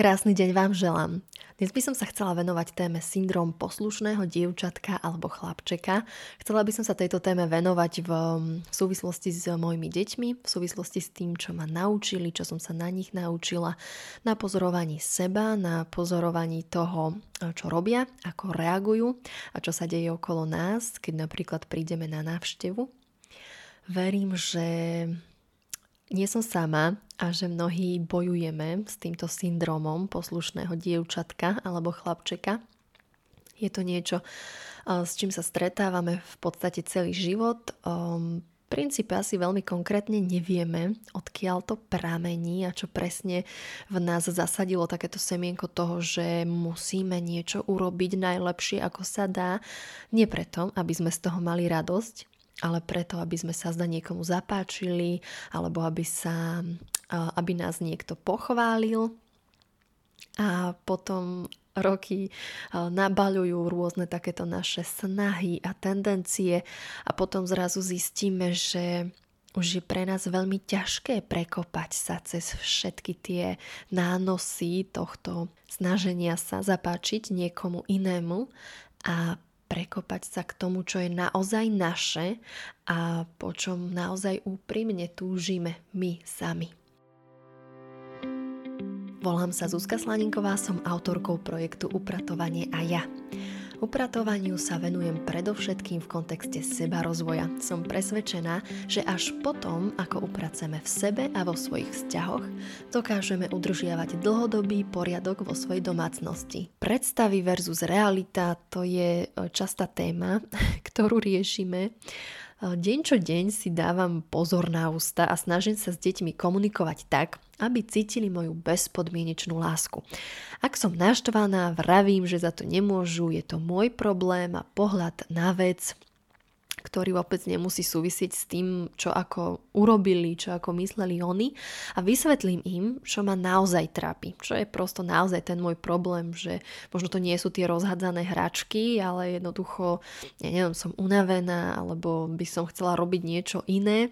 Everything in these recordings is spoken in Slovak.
Krásny deň vám želám. Dnes by som sa chcela venovať téme syndrom poslušného dievčatka alebo chlapčeka. Chcela by som sa tejto téme venovať v, súvislosti s mojimi deťmi, v súvislosti s tým, čo ma naučili, čo som sa na nich naučila, na pozorovaní seba, na pozorovaní toho, čo robia, ako reagujú a čo sa deje okolo nás, keď napríklad prídeme na návštevu. Verím, že nie som sama a že mnohí bojujeme s týmto syndromom poslušného dievčatka alebo chlapčeka. Je to niečo, s čím sa stretávame v podstate celý život. V princípe asi veľmi konkrétne nevieme, odkiaľ to pramení a čo presne v nás zasadilo takéto semienko toho, že musíme niečo urobiť najlepšie, ako sa dá. Nie preto, aby sme z toho mali radosť, ale preto, aby sme sa zda niekomu zapáčili, alebo aby, sa, aby nás niekto pochválil. A potom roky nabaľujú rôzne takéto naše snahy a tendencie a potom zrazu zistíme, že už je pre nás veľmi ťažké prekopať sa cez všetky tie nánosy tohto snaženia sa zapáčiť niekomu inému a prekopať sa k tomu, čo je naozaj naše a po čom naozaj úprimne túžime my sami. Volám sa Zuzka Slaninková, som autorkou projektu Upratovanie a ja. Upratovaniu sa venujem predovšetkým v kontexte seba rozvoja. Som presvedčená, že až potom, ako upraceme v sebe a vo svojich vzťahoch, dokážeme udržiavať dlhodobý poriadok vo svojej domácnosti. Predstavy versus realita to je e, častá téma, ktorú riešime Deň čo deň si dávam pozor na ústa a snažím sa s deťmi komunikovať tak, aby cítili moju bezpodmienečnú lásku. Ak som naštvaná, vravím, že za to nemôžu, je to môj problém a pohľad na vec, ktorý vôbec nemusí súvisieť s tým, čo ako urobili, čo ako mysleli oni. A vysvetlím im, čo ma naozaj trápi, čo je prosto naozaj ten môj problém, že možno to nie sú tie rozhadzané hračky, ale jednoducho, ja neviem, som unavená alebo by som chcela robiť niečo iné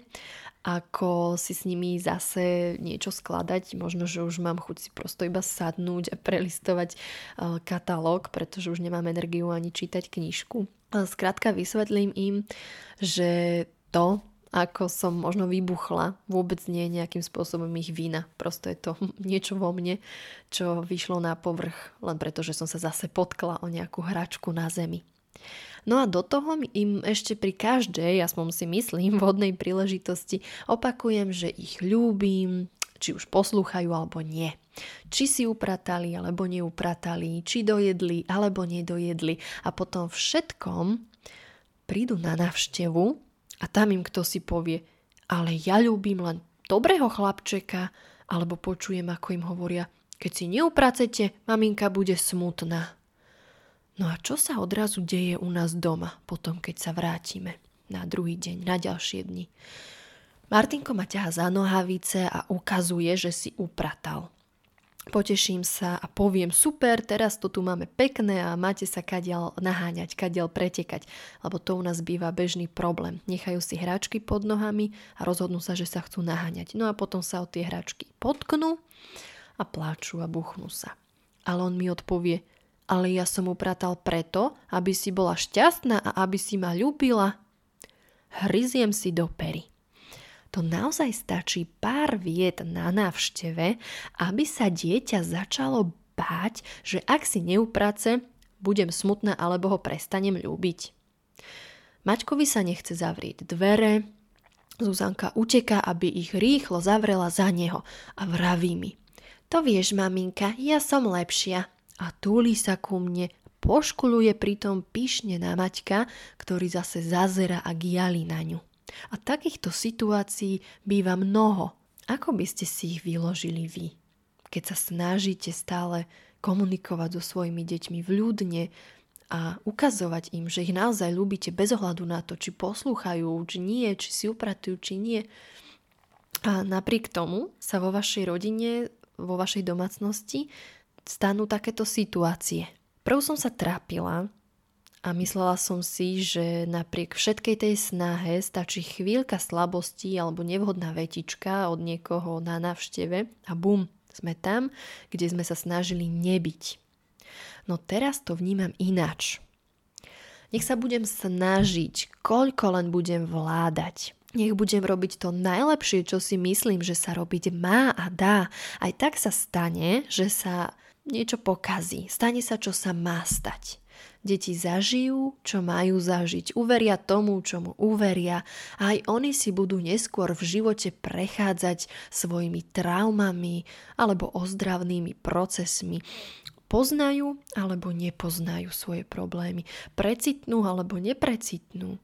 ako si s nimi zase niečo skladať. Možno, že už mám chuť si prosto iba sadnúť a prelistovať eh, katalóg, pretože už nemám energiu ani čítať knižku. Skrátka vysvetlím im, že to, ako som možno vybuchla, vôbec nie je nejakým spôsobom ich vina. Prosto je to niečo vo mne, čo vyšlo na povrch, len preto, že som sa zase potkla o nejakú hračku na zemi. No a do toho im ešte pri každej, aspoň si myslím, vhodnej príležitosti opakujem, že ich ľúbim, či už poslúchajú alebo nie. Či si upratali alebo neupratali, či dojedli alebo nedojedli a potom všetkom prídu na návštevu a tam im kto si povie, ale ja ľúbim len dobrého chlapčeka, alebo počujem, ako im hovoria, keď si neupracete, maminka bude smutná. No a čo sa odrazu deje u nás doma, potom keď sa vrátime na druhý deň, na ďalšie dni? Martinko ma ťaha za nohavice a ukazuje, že si upratal. Poteším sa a poviem super, teraz to tu máme pekné a máte sa kadiaľ naháňať, kadiaľ pretekať, lebo to u nás býva bežný problém. Nechajú si hračky pod nohami a rozhodnú sa, že sa chcú naháňať. No a potom sa o tie hračky potknú a pláču a buchnú sa. Ale on mi odpovie, ale ja som upratal preto, aby si bola šťastná a aby si ma ľúbila. Hryziem si do pery to naozaj stačí pár viet na návšteve, aby sa dieťa začalo báť, že ak si neuprace, budem smutná alebo ho prestanem ľúbiť. Maťkovi sa nechce zavrieť dvere, Zuzanka uteká, aby ich rýchlo zavrela za neho a vraví mi. To vieš, maminka, ja som lepšia. A túli sa ku mne, poškuluje pritom pyšne na Maťka, ktorý zase zazera a giali na ňu. A takýchto situácií býva mnoho. Ako by ste si ich vyložili vy? Keď sa snažíte stále komunikovať so svojimi deťmi vľudne a ukazovať im, že ich naozaj ľúbite bez ohľadu na to, či poslúchajú, či nie, či si upratujú, či nie. A napriek tomu sa vo vašej rodine, vo vašej domácnosti stanú takéto situácie. Prv som sa trápila, a myslela som si, že napriek všetkej tej snahe stačí chvíľka slabosti alebo nevhodná vetička od niekoho na návšteve a bum, Sme tam, kde sme sa snažili nebyť. No teraz to vnímam ináč. Nech sa budem snažiť, koľko len budem vládať. Nech budem robiť to najlepšie, čo si myslím, že sa robiť má a dá. Aj tak sa stane, že sa niečo pokazí. Stane sa, čo sa má stať. Deti zažijú, čo majú zažiť, uveria tomu, čomu uveria a aj oni si budú neskôr v živote prechádzať svojimi traumami alebo ozdravnými procesmi. Poznajú alebo nepoznajú svoje problémy, precitnú alebo neprecitnú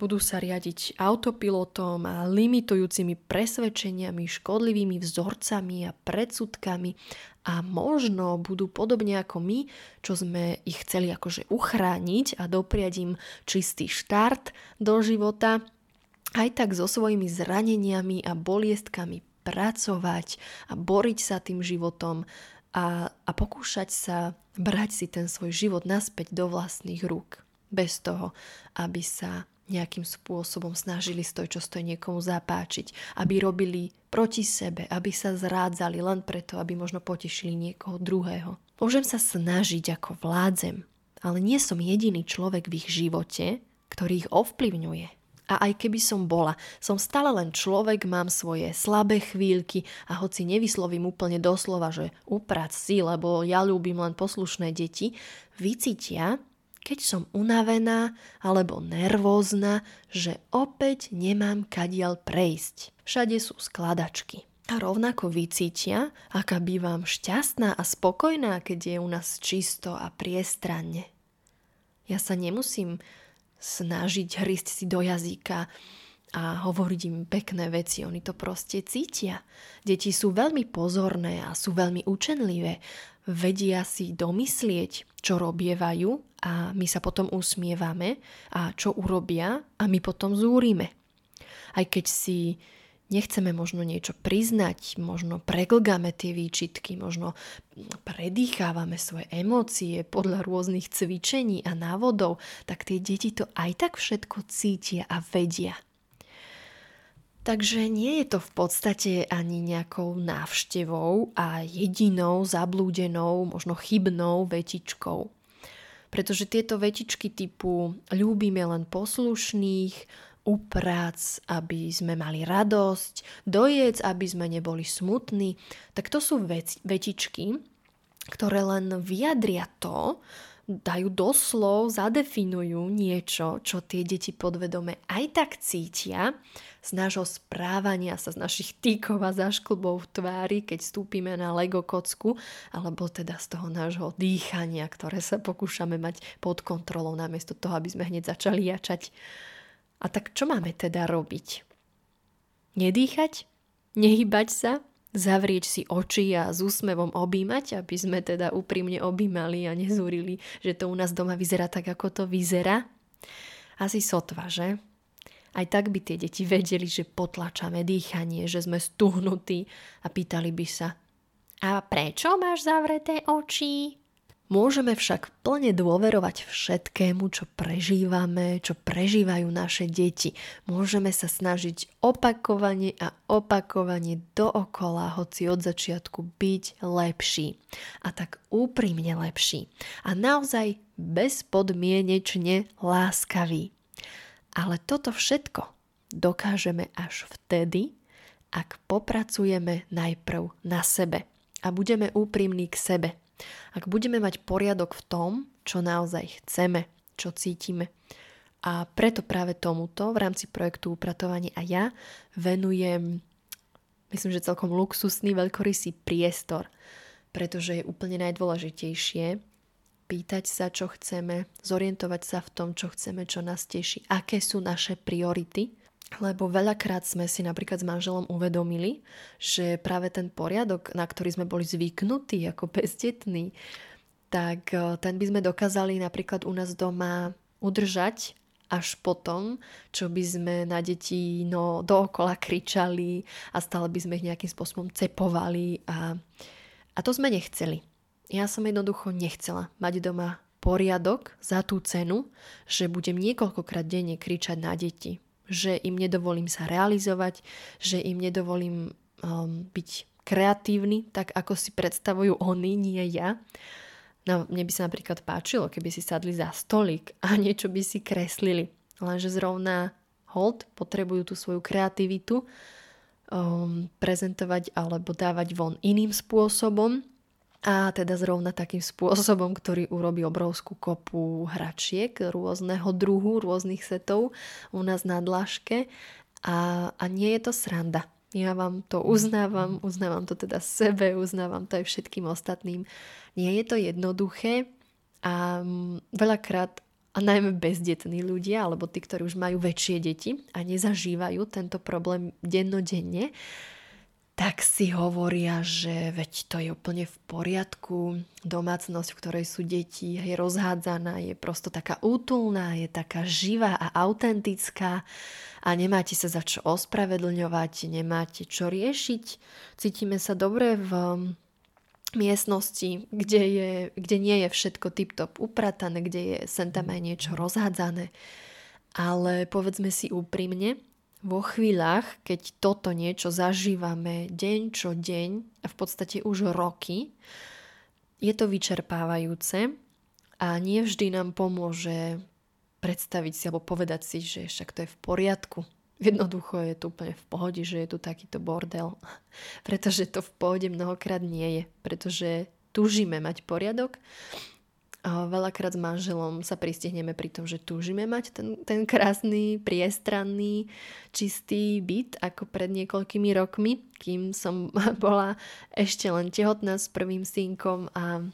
budú sa riadiť autopilotom a limitujúcimi presvedčeniami, škodlivými vzorcami a predsudkami a možno budú podobne ako my, čo sme ich chceli akože uchrániť a dopriať im čistý štart do života, aj tak so svojimi zraneniami a boliestkami pracovať a boriť sa tým životom a, a pokúšať sa brať si ten svoj život naspäť do vlastných rúk. Bez toho, aby sa nejakým spôsobom snažili stoj, čo stoj niekomu zapáčiť, aby robili proti sebe, aby sa zrádzali len preto, aby možno potešili niekoho druhého. Môžem sa snažiť ako vládzem, ale nie som jediný človek v ich živote, ktorý ich ovplyvňuje. A aj keby som bola, som stále len človek, mám svoje slabé chvíľky a hoci nevyslovím úplne doslova, že uprac si, lebo ja ľúbim len poslušné deti, vycítia, keď som unavená alebo nervózna, že opäť nemám kadiaľ prejsť. Všade sú skladačky. A rovnako vycítia, aká bývam šťastná a spokojná, keď je u nás čisto a priestranne. Ja sa nemusím snažiť hrísť si do jazyka a hovoriť im pekné veci. Oni to proste cítia. Deti sú veľmi pozorné a sú veľmi učenlivé. Vedia si domyslieť, čo robievajú a my sa potom usmievame a čo urobia a my potom zúrime. Aj keď si nechceme možno niečo priznať, možno preglgáme tie výčitky, možno predýchávame svoje emócie podľa rôznych cvičení a návodov, tak tie deti to aj tak všetko cítia a vedia. Takže nie je to v podstate ani nejakou návštevou a jedinou zablúdenou, možno chybnou vetičkou. Pretože tieto vetičky typu ľúbime len poslušných, uprác, aby sme mali radosť, dojec, aby sme neboli smutní, tak to sú vetičky, ktoré len vyjadria to, dajú doslov, zadefinujú niečo, čo tie deti podvedome aj tak cítia z nášho správania sa, z našich týkov a zašklbov v tvári, keď stúpime na Lego kocku, alebo teda z toho nášho dýchania, ktoré sa pokúšame mať pod kontrolou, namiesto toho, aby sme hneď začali jačať. A tak čo máme teda robiť? Nedýchať? Nehybať sa? zavrieť si oči a s úsmevom objímať, aby sme teda úprimne objímali a nezúrili, že to u nás doma vyzerá tak, ako to vyzerá? Asi sotva, že? Aj tak by tie deti vedeli, že potlačame dýchanie, že sme stuhnutí a pýtali by sa A prečo máš zavreté oči? Môžeme však plne dôverovať všetkému, čo prežívame, čo prežívajú naše deti. Môžeme sa snažiť opakovane a opakovane dookola, hoci od začiatku byť lepší. A tak úprimne lepší. A naozaj bezpodmienečne láskavý. Ale toto všetko dokážeme až vtedy, ak popracujeme najprv na sebe a budeme úprimní k sebe ak budeme mať poriadok v tom, čo naozaj chceme, čo cítime. A preto práve tomuto v rámci projektu Upratovanie a ja venujem, myslím, že celkom luxusný veľkorysý priestor, pretože je úplne najdôležitejšie pýtať sa, čo chceme, zorientovať sa v tom, čo chceme, čo nás teší, aké sú naše priority lebo veľakrát sme si napríklad s manželom uvedomili, že práve ten poriadok, na ktorý sme boli zvyknutí ako bezdetní, tak e, ten by sme dokázali napríklad u nás doma udržať až potom, čo by sme na deti no, dookola kričali a stále by sme ich nejakým spôsobom cepovali a, a to sme nechceli. Ja som jednoducho nechcela mať doma poriadok za tú cenu, že budem niekoľkokrát denne kričať na deti, že im nedovolím sa realizovať, že im nedovolím um, byť kreatívny, tak ako si predstavujú oni, nie ja. No, mne by sa napríklad páčilo, keby si sadli za stolík a niečo by si kreslili. Lenže zrovna hold potrebujú tú svoju kreativitu um, prezentovať alebo dávať von iným spôsobom a teda zrovna takým spôsobom, ktorý urobí obrovskú kopu hračiek rôzneho druhu, rôznych setov u nás na dlažke a, a nie je to sranda. Ja vám to uznávam, uznávam to teda sebe, uznávam to aj všetkým ostatným. Nie je to jednoduché a veľakrát a najmä bezdetní ľudia, alebo tí, ktorí už majú väčšie deti a nezažívajú tento problém dennodenne, tak si hovoria, že veď to je úplne v poriadku. Domácnosť, v ktorej sú deti, je rozhádzaná, je prosto taká útulná, je taká živá a autentická a nemáte sa za čo ospravedlňovať, nemáte čo riešiť. Cítime sa dobre v miestnosti, kde, je, kde nie je všetko tip-top upratané, kde je sem tam aj niečo rozhádzané. Ale povedzme si úprimne, vo chvíľach, keď toto niečo zažívame deň čo deň a v podstate už roky, je to vyčerpávajúce a nie vždy nám pomôže predstaviť si alebo povedať si, že však to je v poriadku, Jednoducho je to úplne v pohode, že je tu takýto bordel. Pretože to v pohode mnohokrát nie je. Pretože túžime mať poriadok. Veľakrát s manželom sa pristihneme pri tom, že túžime mať ten, ten krásny, priestranný, čistý byt ako pred niekoľkými rokmi, kým som bola ešte len tehotná s prvým synkom a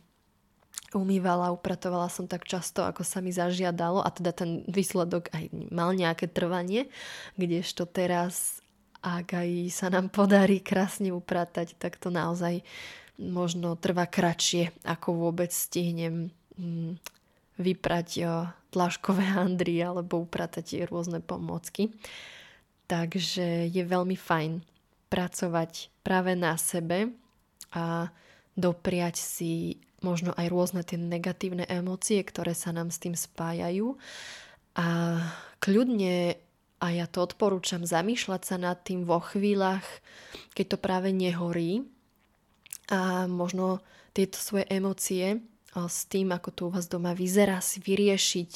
umývala, upratovala som tak často, ako sa mi zažiadalo. A teda ten výsledok aj mal nejaké trvanie, kdežto teraz, ak aj sa nám podarí krásne upratať, tak to naozaj možno trvá kratšie, ako vôbec stihnem vyprať tlaškové handry alebo upratať rôzne pomôcky. Takže je veľmi fajn pracovať práve na sebe a dopriať si možno aj rôzne tie negatívne emócie, ktoré sa nám s tým spájajú. A kľudne, a ja to odporúčam, zamýšľať sa nad tým vo chvíľach, keď to práve nehorí a možno tieto svoje emócie s tým, ako to u vás doma vyzerá, si vyriešiť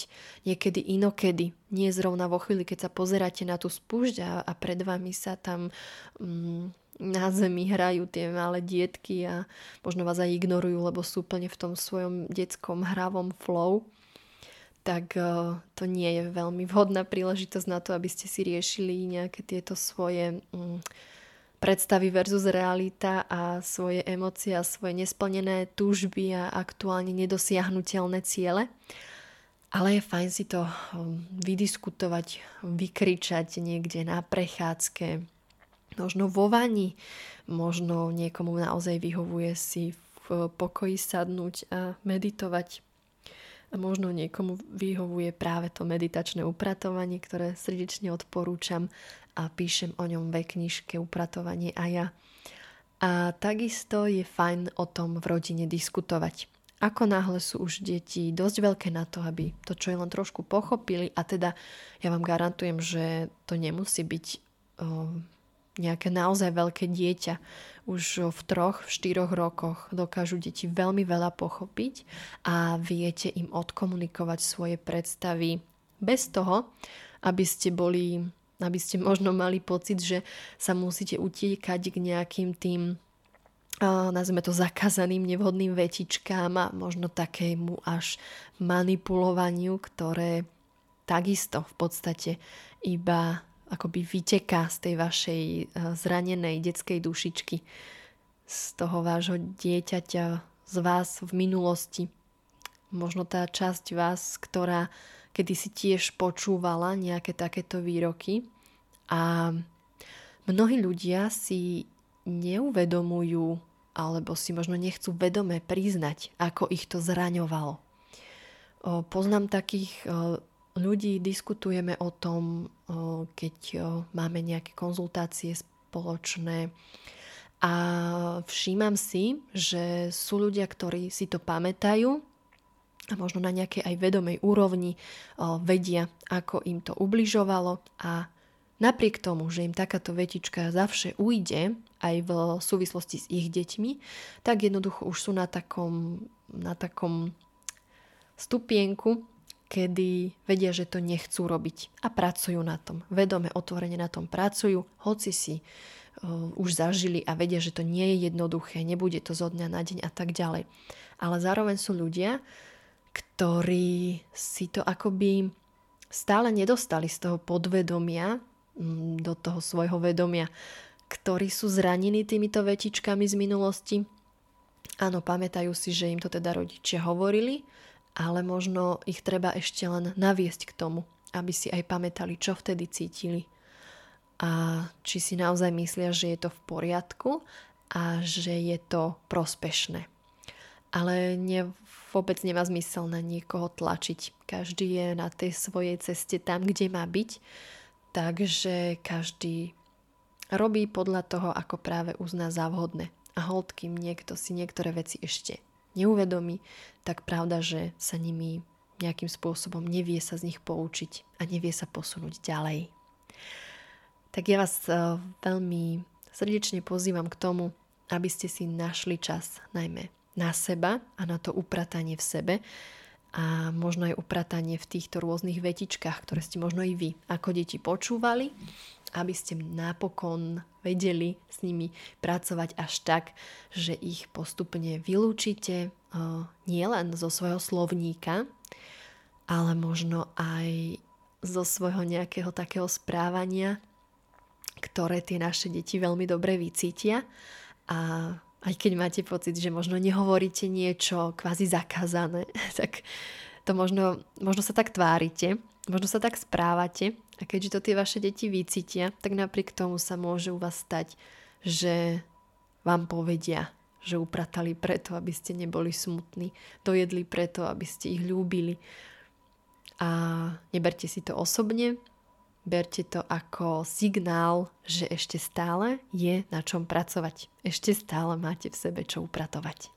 niekedy inokedy. Nie zrovna vo chvíli, keď sa pozeráte na tú spúšť a, a pred vami sa tam mm, na zemi hrajú tie malé dietky a možno vás aj ignorujú, lebo sú úplne v tom svojom detskom hravom flow, tak uh, to nie je veľmi vhodná príležitosť na to, aby ste si riešili nejaké tieto svoje um, predstavy versus realita a svoje emócie a svoje nesplnené túžby a aktuálne nedosiahnutelné ciele. Ale je fajn si to um, vydiskutovať, vykričať niekde na prechádzke, možno vo vani, možno niekomu naozaj vyhovuje si v pokoji sadnúť a meditovať. A možno niekomu vyhovuje práve to meditačné upratovanie, ktoré srdečne odporúčam a píšem o ňom ve knižke Upratovanie a ja. A takisto je fajn o tom v rodine diskutovať. Ako náhle sú už deti dosť veľké na to, aby to čo je len trošku pochopili a teda ja vám garantujem, že to nemusí byť nejaké naozaj veľké dieťa. Už v troch, v štyroch rokoch dokážu deti veľmi veľa pochopiť a viete im odkomunikovať svoje predstavy bez toho, aby ste boli, aby ste možno mali pocit, že sa musíte utiekať k nejakým tým nazvime to zakázaným nevhodným vetičkám a možno takému až manipulovaniu, ktoré takisto v podstate iba akoby vyteká z tej vašej eh, zranenej detskej dušičky, z toho vášho dieťaťa, z vás v minulosti. Možno tá časť vás, ktorá kedy si tiež počúvala nejaké takéto výroky a mnohí ľudia si neuvedomujú alebo si možno nechcú vedome priznať, ako ich to zraňovalo. Poznám takých ľudí diskutujeme o tom, keď máme nejaké konzultácie spoločné a všímam si, že sú ľudia, ktorí si to pamätajú a možno na nejakej aj vedomej úrovni vedia, ako im to ubližovalo a napriek tomu, že im takáto vetička zavše ujde aj v súvislosti s ich deťmi, tak jednoducho už sú na takom, na takom stupienku, kedy vedia, že to nechcú robiť a pracujú na tom. Vedome, otvorene na tom pracujú, hoci si už zažili a vedia, že to nie je jednoduché, nebude to zo dňa na deň a tak ďalej. Ale zároveň sú ľudia, ktorí si to akoby stále nedostali z toho podvedomia mm, do toho svojho vedomia, ktorí sú zranení týmito vetičkami z minulosti. Áno, pamätajú si, že im to teda rodičia hovorili, ale možno ich treba ešte len naviesť k tomu, aby si aj pamätali, čo vtedy cítili a či si naozaj myslia, že je to v poriadku a že je to prospešné. Ale ne, vôbec nemá zmysel na niekoho tlačiť. Každý je na tej svojej ceste tam, kde má byť, takže každý robí podľa toho, ako práve uzná za vhodné. A hold, kým niekto si niektoré veci ešte neuvedomí, tak pravda, že sa nimi nejakým spôsobom nevie sa z nich poučiť a nevie sa posunúť ďalej. Tak ja vás eh, veľmi srdečne pozývam k tomu, aby ste si našli čas najmä na seba a na to upratanie v sebe a možno aj upratanie v týchto rôznych vetičkách, ktoré ste možno i vy ako deti počúvali, aby ste napokon vedeli s nimi pracovať až tak, že ich postupne vylúčite nielen zo svojho slovníka, ale možno aj zo svojho nejakého takého správania, ktoré tie naše deti veľmi dobre vycítia a aj keď máte pocit, že možno nehovoríte niečo kvázi zakázané, tak to možno, možno sa tak tvárite, možno sa tak správate a keďže to tie vaše deti vycítia, tak napriek tomu sa môže u vás stať, že vám povedia, že upratali preto, aby ste neboli smutní, dojedli preto, aby ste ich ľúbili. A neberte si to osobne, Berte to ako signál, že ešte stále je na čom pracovať. Ešte stále máte v sebe čo upratovať.